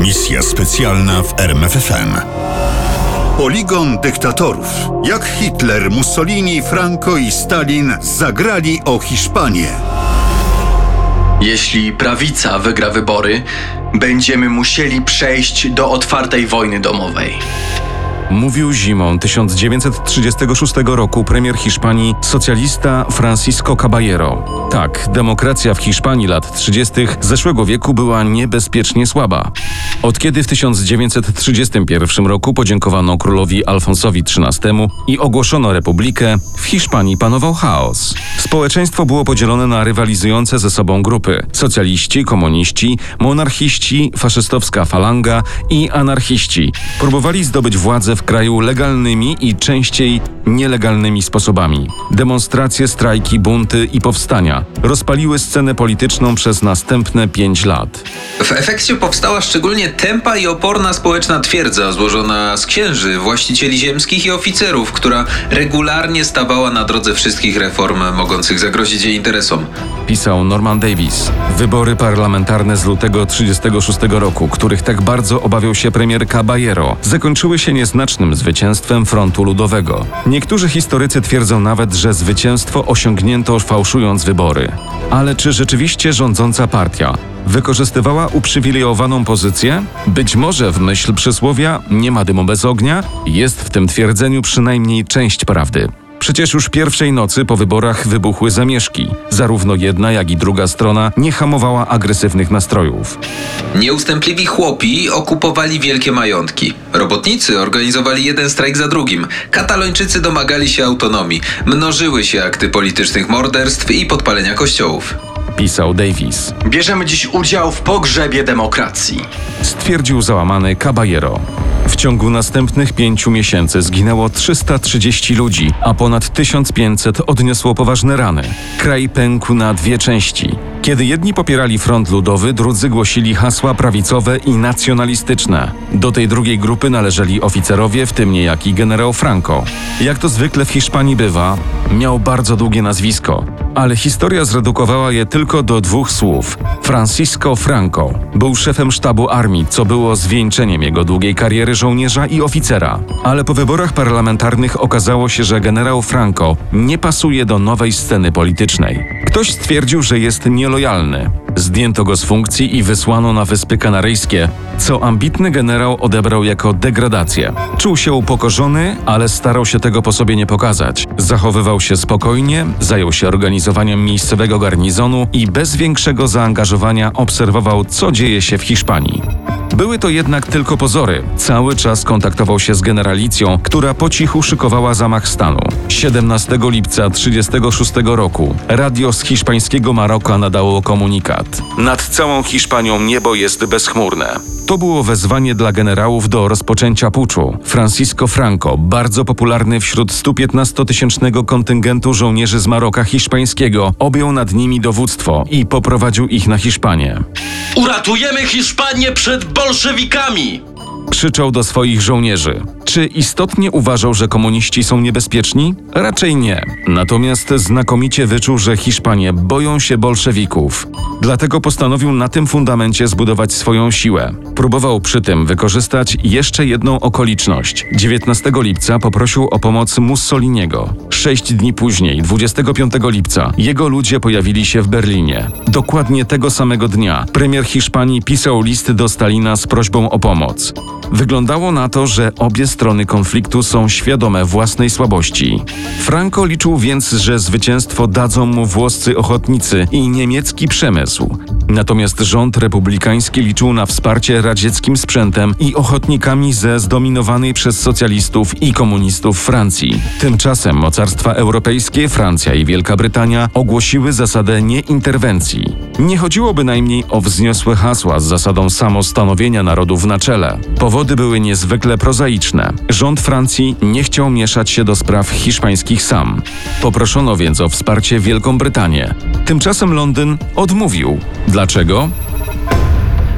Misja specjalna w RMFFM. Poligon dyktatorów. Jak Hitler, Mussolini, Franco i Stalin zagrali o Hiszpanię. Jeśli prawica wygra wybory, będziemy musieli przejść do otwartej wojny domowej. Mówił zimą 1936 roku premier Hiszpanii socjalista Francisco Caballero. Tak, demokracja w Hiszpanii lat 30. zeszłego wieku była niebezpiecznie słaba. Od kiedy w 1931 roku podziękowano królowi Alfonsowi XIII i ogłoszono republikę, w Hiszpanii panował chaos. Społeczeństwo było podzielone na rywalizujące ze sobą grupy: socjaliści, komuniści, monarchiści, faszystowska falanga i anarchiści. Próbowali zdobyć władzę w kraju legalnymi i częściej nielegalnymi sposobami. Demonstracje, strajki, bunty i powstania rozpaliły scenę polityczną przez następne pięć lat. W efekcie powstała szczególnie tępa i oporna społeczna twierdza złożona z księży, właścicieli ziemskich i oficerów, która regularnie stawała na drodze wszystkich reform mogących zagrozić jej interesom. Pisał Norman Davis. Wybory parlamentarne z lutego 1936 roku, których tak bardzo obawiał się premier Caballero, zakończyły się zwycięstwem frontu ludowego. Niektórzy historycy twierdzą nawet, że zwycięstwo osiągnięto fałszując wybory. Ale czy rzeczywiście rządząca partia wykorzystywała uprzywilejowaną pozycję? Być może w myśl przysłowia nie ma dymu bez ognia jest w tym twierdzeniu przynajmniej część prawdy. Przecież już pierwszej nocy po wyborach wybuchły zamieszki. Zarówno jedna, jak i druga strona nie hamowała agresywnych nastrojów. Nieustępliwi chłopi okupowali wielkie majątki. Robotnicy organizowali jeden strajk za drugim. Katalończycy domagali się autonomii. Mnożyły się akty politycznych morderstw i podpalenia kościołów. Pisał Davis. Bierzemy dziś udział w pogrzebie demokracji. Stwierdził załamany Caballero. W ciągu następnych pięciu miesięcy zginęło 330 ludzi, a ponad 1500 odniosło poważne rany. Kraj pękł na dwie części. Kiedy jedni popierali front ludowy, drudzy głosili hasła prawicowe i nacjonalistyczne. Do tej drugiej grupy należeli oficerowie, w tym niejaki generał Franco. Jak to zwykle w Hiszpanii bywa, miał bardzo długie nazwisko, ale historia zredukowała je tylko do dwóch słów. Francisco Franco był szefem sztabu armii, co było zwieńczeniem jego długiej kariery żołnierza i oficera. Ale po wyborach parlamentarnych okazało się, że generał Franco nie pasuje do nowej sceny politycznej. Ktoś stwierdził, że jest nielojalny. Zdjęto go z funkcji i wysłano na Wyspy Kanaryjskie, co ambitny generał odebrał jako degradację. Czuł się upokorzony, ale starał się tego po sobie nie pokazać. Zachowywał się spokojnie, zajął się organizowaniem miejscowego garnizonu i bez większego zaangażowania obserwował, co dzieje się w Hiszpanii. Były to jednak tylko pozory. Cały czas kontaktował się z generalicją, która po cichu szykowała zamach stanu. 17 lipca 1936 roku radio z hiszpańskiego Maroka nadało komunikat. Nad całą Hiszpanią niebo jest bezchmurne. To było wezwanie dla generałów do rozpoczęcia puczu. Francisco Franco, bardzo popularny wśród 115-tysięcznego kontyngentu żołnierzy z Maroka hiszpańskiego, objął nad nimi dowództwo i poprowadził ich na Hiszpanię. Uratujemy Hiszpanię przed bolszewikami! Krzyczał do swoich żołnierzy. Czy istotnie uważał, że komuniści są niebezpieczni? Raczej nie. Natomiast znakomicie wyczuł, że Hiszpanie boją się bolszewików. Dlatego postanowił na tym fundamencie zbudować swoją siłę. Próbował przy tym wykorzystać jeszcze jedną okoliczność. 19 lipca poprosił o pomoc Mussoliniego. Sześć dni później, 25 lipca, jego ludzie pojawili się w Berlinie. Dokładnie tego samego dnia premier Hiszpanii pisał list do Stalina z prośbą o pomoc. Wyglądało na to, że obie strony konfliktu są świadome własnej słabości. Franco liczył więc, że zwycięstwo dadzą mu włoscy ochotnicy i niemiecki przemysł. Natomiast rząd republikański liczył na wsparcie radzieckim sprzętem i ochotnikami ze zdominowanej przez socjalistów i komunistów Francji. Tymczasem mocarstwa europejskie, Francja i Wielka Brytania ogłosiły zasadę nieinterwencji. Nie chodziło bynajmniej o wzniosłe hasła z zasadą samostanowienia narodów na czele. Powody były niezwykle prozaiczne. Rząd Francji nie chciał mieszać się do spraw hiszpańskich sam. Poproszono więc o wsparcie Wielką Brytanię. Tymczasem Londyn odmówił. Dlaczego?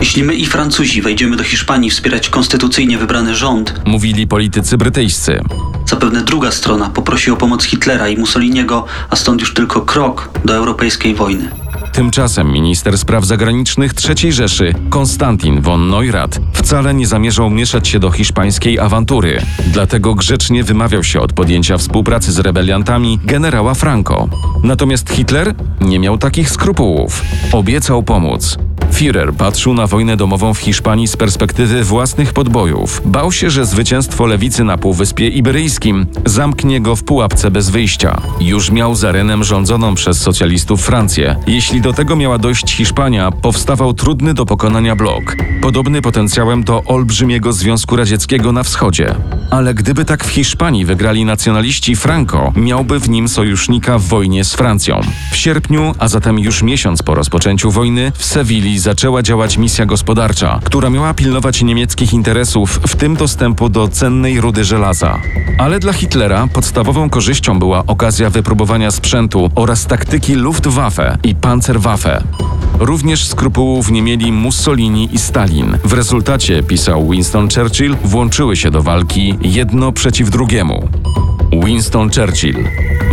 Jeśli my i Francuzi wejdziemy do Hiszpanii wspierać konstytucyjnie wybrany rząd, Mówili politycy brytyjscy. zapewne druga strona poprosi o pomoc Hitlera i Mussoliniego, a stąd już tylko krok do europejskiej wojny. Tymczasem minister spraw zagranicznych III Rzeszy, Konstantin von Neurath, wcale nie zamierzał mieszać się do hiszpańskiej awantury. Dlatego grzecznie wymawiał się od podjęcia współpracy z rebeliantami generała Franco. Natomiast Hitler nie miał takich skrupułów. Obiecał pomóc. Führer patrzył na wojnę domową w Hiszpanii z perspektywy własnych podbojów. Bał się, że zwycięstwo lewicy na Półwyspie Iberyjskim zamknie go w pułapce bez wyjścia. Już miał za Renem rządzoną przez socjalistów Francję. Jeśli do tego miała dojść Hiszpania, powstawał trudny do pokonania blok, podobny potencjałem do olbrzymiego Związku Radzieckiego na wschodzie. Ale gdyby tak w Hiszpanii wygrali nacjonaliści Franco, miałby w nim sojusznika w wojnie z Francją. W sierpniu, a zatem już miesiąc po rozpoczęciu wojny, w Sewilli zaczęła działać misja gospodarcza, która miała pilnować niemieckich interesów, w tym dostępu do cennej rudy żelaza. Ale dla Hitlera podstawową korzyścią była okazja wypróbowania sprzętu oraz taktyki Luftwaffe i Panzerwaffe. Również skrupułów nie mieli Mussolini i Stalin. W rezultacie, pisał Winston Churchill, włączyły się do walki jedno przeciw drugiemu. Winston Churchill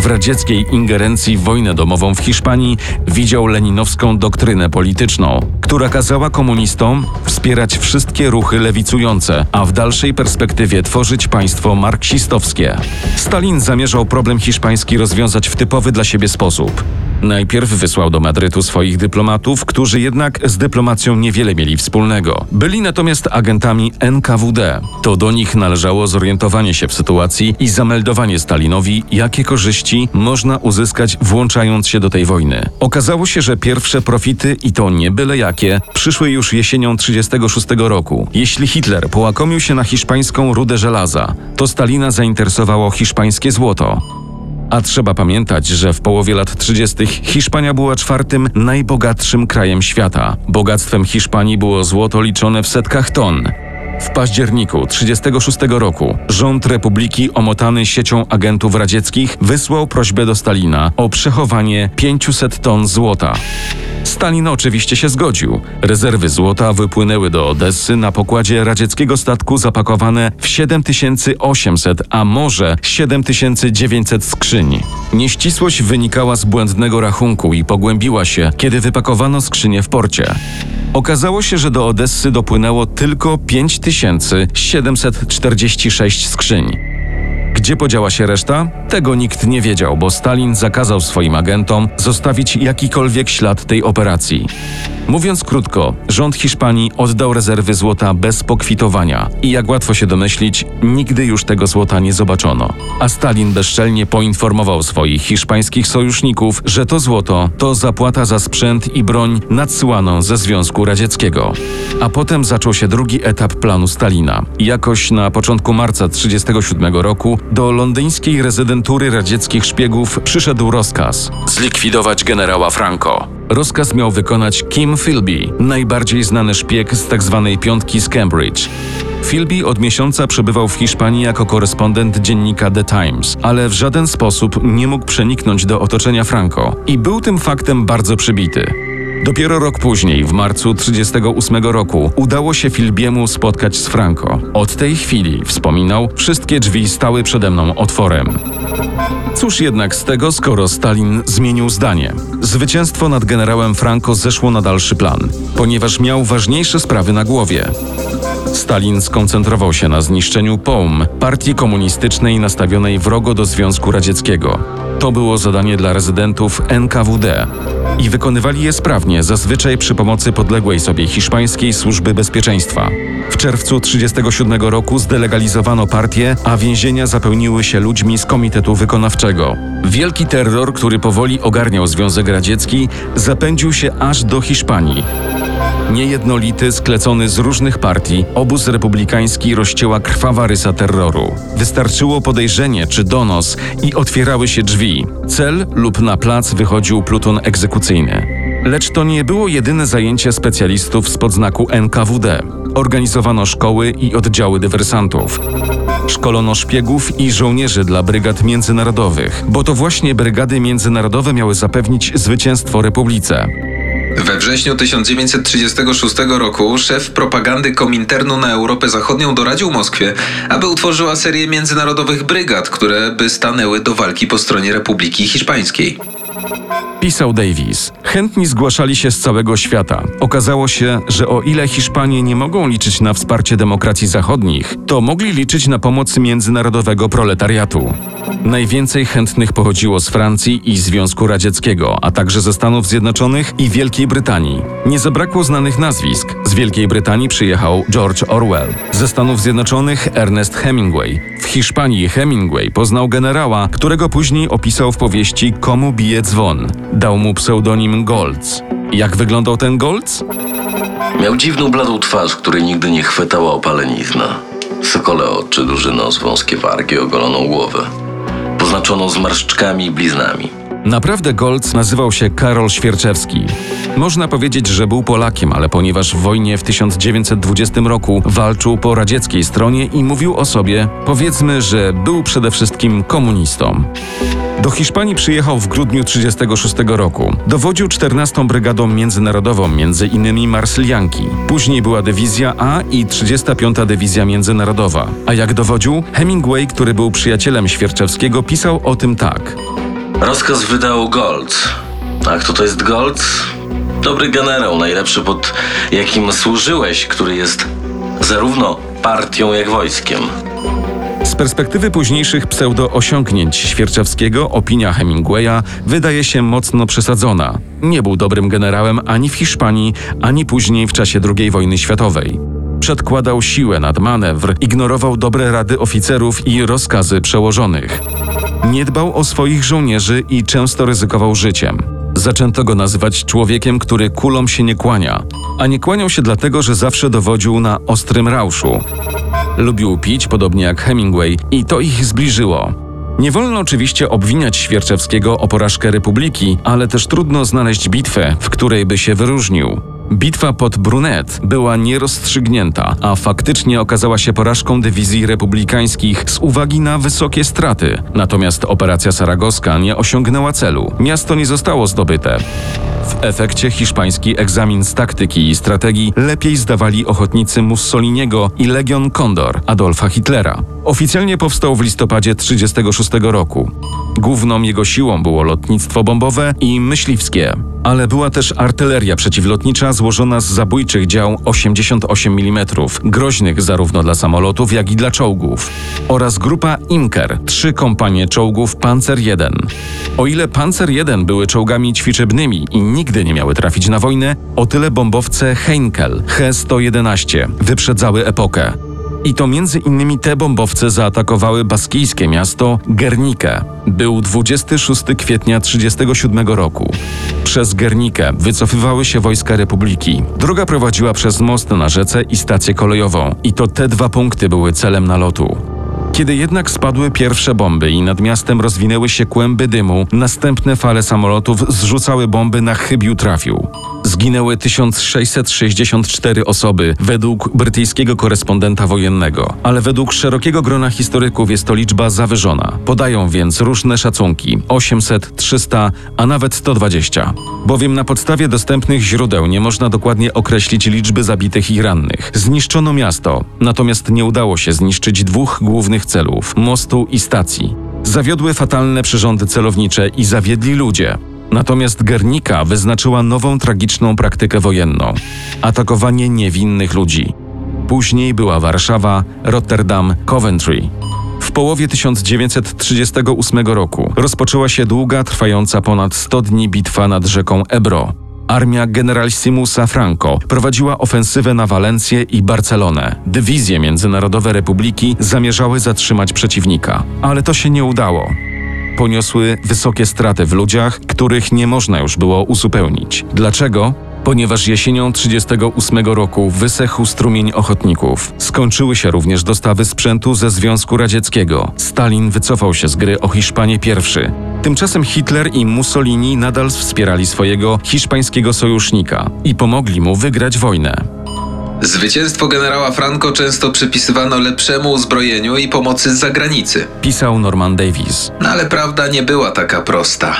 w radzieckiej ingerencji w wojnę domową w Hiszpanii widział leninowską doktrynę polityczną, która kazała komunistom wspierać wszystkie ruchy lewicujące, a w dalszej perspektywie tworzyć państwo marksistowskie. Stalin zamierzał problem hiszpański rozwiązać w typowy dla siebie sposób. Najpierw wysłał do Madrytu swoich dyplomatów, którzy jednak z dyplomacją niewiele mieli wspólnego. Byli natomiast agentami NKWD. To do nich należało zorientowanie się w sytuacji i zameldowanie Stalinowi, jakie korzyści można uzyskać włączając się do tej wojny. Okazało się, że pierwsze profity, i to nie byle jakie, przyszły już jesienią 1936 roku. Jeśli Hitler połakomił się na hiszpańską rudę żelaza, to Stalina zainteresowało hiszpańskie złoto. A trzeba pamiętać, że w połowie lat 30. Hiszpania była czwartym najbogatszym krajem świata. Bogactwem Hiszpanii było złoto liczone w setkach ton. W październiku 1936 roku rząd republiki omotany siecią agentów radzieckich wysłał prośbę do Stalina o przechowanie 500 ton złota. Stalin oczywiście się zgodził. Rezerwy złota wypłynęły do Odessy na pokładzie radzieckiego statku zapakowane w 7800, a może 7900 skrzyń. Nieścisłość wynikała z błędnego rachunku i pogłębiła się, kiedy wypakowano skrzynie w porcie. Okazało się, że do Odessy dopłynęło tylko 5746 skrzyń. Gdzie podziała się reszta? Tego nikt nie wiedział, bo Stalin zakazał swoim agentom zostawić jakikolwiek ślad tej operacji. Mówiąc krótko, rząd Hiszpanii oddał rezerwy złota bez pokwitowania i jak łatwo się domyślić, nigdy już tego złota nie zobaczono. A Stalin bezczelnie poinformował swoich hiszpańskich sojuszników, że to złoto to zapłata za sprzęt i broń nadsyłaną ze Związku Radzieckiego. A potem zaczął się drugi etap planu Stalina. Jakoś na początku marca 1937 roku do londyńskiej rezydentury radzieckich szpiegów przyszedł rozkaz zlikwidować generała Franco. Rozkaz miał wykonać Kim Philby, najbardziej znany szpieg z tzw. piątki z Cambridge. Philby od miesiąca przebywał w Hiszpanii jako korespondent dziennika The Times, ale w żaden sposób nie mógł przeniknąć do otoczenia Franco i był tym faktem bardzo przybity. Dopiero rok później, w marcu 1938 roku, udało się Filbiemu spotkać z Franco. Od tej chwili, wspominał, wszystkie drzwi stały przede mną otworem. Cóż jednak z tego, skoro Stalin zmienił zdanie? Zwycięstwo nad generałem Franco zeszło na dalszy plan, ponieważ miał ważniejsze sprawy na głowie. Stalin skoncentrował się na zniszczeniu POUM, partii komunistycznej nastawionej wrogo do Związku Radzieckiego. To było zadanie dla rezydentów NKWD i wykonywali je sprawnie, zazwyczaj przy pomocy podległej sobie hiszpańskiej służby bezpieczeństwa. W czerwcu 1937 roku zdelegalizowano partię, a więzienia zapełniły się ludźmi z Komitetu Wykonawczego. Wielki terror, który powoli ogarniał Związek Radziecki, zapędził się aż do Hiszpanii. Niejednolity, sklecony z różnych partii, obóz republikański rozcięła krwawa rysa terroru. Wystarczyło podejrzenie czy donos i otwierały się drzwi. Cel lub na plac wychodził pluton egzekucyjny. Lecz to nie było jedyne zajęcie specjalistów spod znaku NKWD. Organizowano szkoły i oddziały dywersantów. Szkolono szpiegów i żołnierzy dla brygad międzynarodowych, bo to właśnie brygady międzynarodowe miały zapewnić zwycięstwo Republice. We wrześniu 1936 roku szef propagandy Kominternu na Europę Zachodnią doradził Moskwie, aby utworzyła serię międzynarodowych brygad, które by stanęły do walki po stronie Republiki Hiszpańskiej. Pisał Davis. Chętni zgłaszali się z całego świata. Okazało się, że o ile Hiszpanie nie mogą liczyć na wsparcie demokracji zachodnich, to mogli liczyć na pomoc międzynarodowego proletariatu. Najwięcej chętnych pochodziło z Francji i Związku Radzieckiego, a także ze Stanów Zjednoczonych i Wielkiej Brytanii. Nie zabrakło znanych nazwisk. Z Wielkiej Brytanii przyjechał George Orwell, ze Stanów Zjednoczonych Ernest Hemingway. W Hiszpanii Hemingway poznał generała, którego później opisał w powieści Komu bije dzwon. Dał mu pseudonim Goltz. Jak wyglądał ten Goltz? Miał dziwną, bladą twarz, której nigdy nie chwytała opalenizna. Sokole oczy, duży nos, wąskie wargi, ogoloną głowę. Poznaczoną zmarszczkami i bliznami. Naprawdę Goltz nazywał się Karol Świerczewski. Można powiedzieć, że był Polakiem, ale ponieważ w wojnie w 1920 roku walczył po radzieckiej stronie i mówił o sobie, powiedzmy, że był przede wszystkim komunistą. Do Hiszpanii przyjechał w grudniu 1936 roku. Dowodził 14 Brygadą Międzynarodową, między innymi Marsyljanki. Później była Dywizja A i 35 Dywizja Międzynarodowa. A jak dowodził, Hemingway, który był przyjacielem Świerczewskiego, pisał o tym tak. Rozkaz wydał Goltz. A kto to jest Goltz? Dobry generał, najlepszy pod jakim służyłeś, który jest zarówno partią, jak wojskiem. Z perspektywy późniejszych pseudo-osiągnięć Świerczewskiego opinia Hemingwaya wydaje się mocno przesadzona. Nie był dobrym generałem ani w Hiszpanii, ani później w czasie II wojny światowej. Przedkładał siłę nad manewr, ignorował dobre rady oficerów i rozkazy przełożonych. Nie dbał o swoich żołnierzy i często ryzykował życiem. Zaczęto go nazywać człowiekiem, który kulom się nie kłania, a nie kłaniał się dlatego, że zawsze dowodził na ostrym rauszu. Lubił pić, podobnie jak Hemingway, i to ich zbliżyło. Nie wolno oczywiście obwiniać Świerczewskiego o porażkę Republiki, ale też trudno znaleźć bitwę, w której by się wyróżnił. Bitwa pod Brunet była nierozstrzygnięta, a faktycznie okazała się porażką dywizji republikańskich z uwagi na wysokie straty. Natomiast operacja saragoska nie osiągnęła celu. Miasto nie zostało zdobyte. W efekcie hiszpański egzamin z taktyki i strategii lepiej zdawali ochotnicy Mussoliniego i Legion Condor Adolfa Hitlera. Oficjalnie powstał w listopadzie 1936 roku. Główną jego siłą było lotnictwo bombowe i myśliwskie, ale była też artyleria przeciwlotnicza złożona z zabójczych dział 88 mm, groźnych zarówno dla samolotów, jak i dla czołgów, oraz grupa Imker, trzy kompanie czołgów Panzer I. O ile Panzer I były czołgami ćwiczebnymi i nigdy nie miały trafić na wojnę, o tyle bombowce Heinkel He-111 wyprzedzały epokę. I to między innymi te bombowce zaatakowały baskijskie miasto Gernikę. Był 26 kwietnia 1937 roku. Przez Gernikę wycofywały się wojska Republiki. Droga prowadziła przez most na rzece i stację kolejową. I to te dwa punkty były celem nalotu. Kiedy jednak spadły pierwsze bomby i nad miastem rozwinęły się kłęby dymu, następne fale samolotów zrzucały bomby na chybił trafił. Zginęły 1664 osoby według brytyjskiego korespondenta wojennego, ale według szerokiego grona historyków jest to liczba zawyżona. Podają więc różne szacunki 800, 300, a nawet 120. Bowiem na podstawie dostępnych źródeł nie można dokładnie określić liczby zabitych i rannych. Zniszczono miasto, natomiast nie udało się zniszczyć dwóch głównych celów mostu i stacji. Zawiodły fatalne przyrządy celownicze i zawiedli ludzie. Natomiast Gernika wyznaczyła nową tragiczną praktykę wojenną atakowanie niewinnych ludzi. Później była Warszawa, Rotterdam, Coventry. W połowie 1938 roku rozpoczęła się długa, trwająca ponad 100 dni bitwa nad rzeką Ebro. Armia generalsimusa Franco prowadziła ofensywę na Walencję i Barcelonę. Dywizje międzynarodowe Republiki zamierzały zatrzymać przeciwnika, ale to się nie udało poniosły wysokie straty w ludziach, których nie można już było uzupełnić. Dlaczego? Ponieważ jesienią 1938 roku wysechł strumień ochotników. Skończyły się również dostawy sprzętu ze Związku Radzieckiego. Stalin wycofał się z gry o Hiszpanię I. Tymczasem Hitler i Mussolini nadal wspierali swojego hiszpańskiego sojusznika i pomogli mu wygrać wojnę. Zwycięstwo generała Franco często przypisywano lepszemu uzbrojeniu i pomocy z zagranicy. Pisał Norman Davis. No ale prawda nie była taka prosta.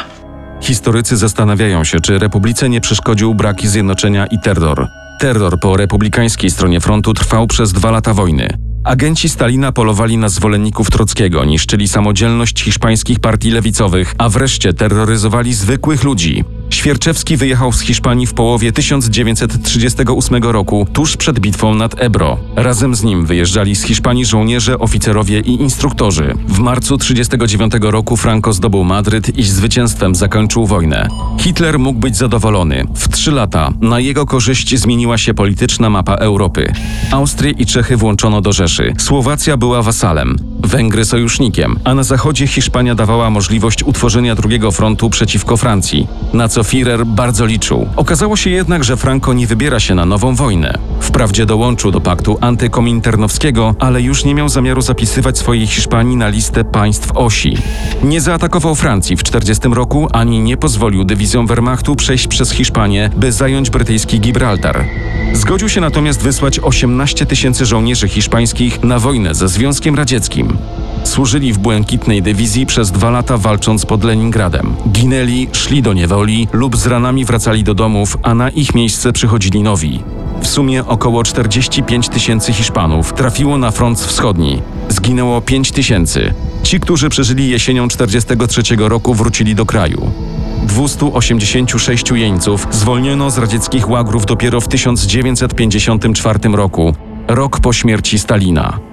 Historycy zastanawiają się, czy Republice nie przeszkodził brak zjednoczenia i terror. Terror po republikańskiej stronie frontu trwał przez dwa lata wojny. Agenci Stalina polowali na zwolenników Trockiego, niszczyli samodzielność hiszpańskich partii lewicowych, a wreszcie terroryzowali zwykłych ludzi. Świerczewski wyjechał z Hiszpanii w połowie 1938 roku, tuż przed bitwą nad Ebro. Razem z nim wyjeżdżali z Hiszpanii żołnierze, oficerowie i instruktorzy. W marcu 1939 roku Franco zdobył Madryt i zwycięstwem zakończył wojnę. Hitler mógł być zadowolony. W trzy lata na jego korzyść zmieniła się polityczna mapa Europy. Austrię i Czechy włączono do Rzeszy. Słowacja była wasalem. Węgry sojusznikiem, a na zachodzie Hiszpania dawała możliwość utworzenia drugiego frontu przeciwko Francji, na co Führer bardzo liczył. Okazało się jednak, że Franco nie wybiera się na nową wojnę. Wprawdzie dołączył do paktu antykominternowskiego, ale już nie miał zamiaru zapisywać swojej Hiszpanii na listę państw osi. Nie zaatakował Francji w 40 roku, ani nie pozwolił dywizjom Wehrmachtu przejść przez Hiszpanię, by zająć brytyjski Gibraltar. Zgodził się natomiast wysłać 18 tysięcy żołnierzy hiszpańskich na wojnę ze Związkiem Radzieckim. Służyli w błękitnej dywizji przez dwa lata walcząc pod Leningradem. Ginęli, szli do niewoli lub z ranami wracali do domów, a na ich miejsce przychodzili nowi. W sumie około 45 tysięcy Hiszpanów trafiło na front wschodni. Zginęło 5 tysięcy. Ci, którzy przeżyli jesienią 43 roku, wrócili do kraju. 286 jeńców zwolniono z radzieckich łagrów dopiero w 1954 roku, rok po śmierci Stalina.